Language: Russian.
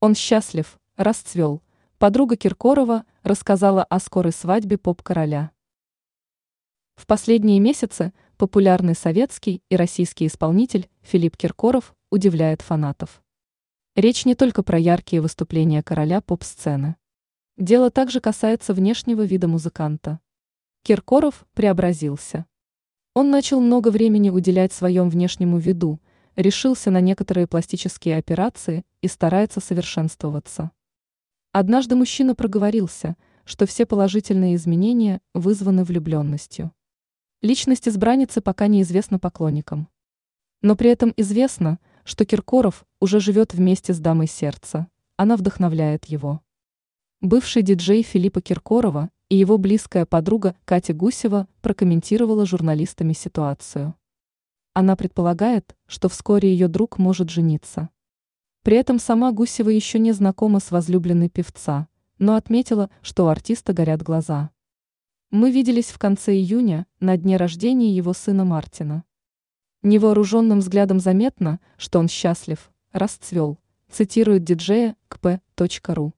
Он счастлив, расцвел. Подруга Киркорова рассказала о скорой свадьбе поп-короля. В последние месяцы популярный советский и российский исполнитель Филипп Киркоров удивляет фанатов. Речь не только про яркие выступления короля поп-сцены. Дело также касается внешнего вида музыканта. Киркоров преобразился. Он начал много времени уделять своему внешнему виду, решился на некоторые пластические операции и старается совершенствоваться. Однажды мужчина проговорился, что все положительные изменения вызваны влюбленностью. Личность избранницы пока неизвестна поклонникам. Но при этом известно, что Киркоров уже живет вместе с дамой сердца, она вдохновляет его. Бывший диджей Филиппа Киркорова и его близкая подруга Катя Гусева прокомментировала журналистами ситуацию. Она предполагает, что вскоре ее друг может жениться. При этом сама Гусева еще не знакома с возлюбленной певца, но отметила, что у артиста горят глаза. Мы виделись в конце июня, на дне рождения его сына Мартина. Невооруженным взглядом заметно, что он счастлив, расцвел, цитирует диджея kp.ru.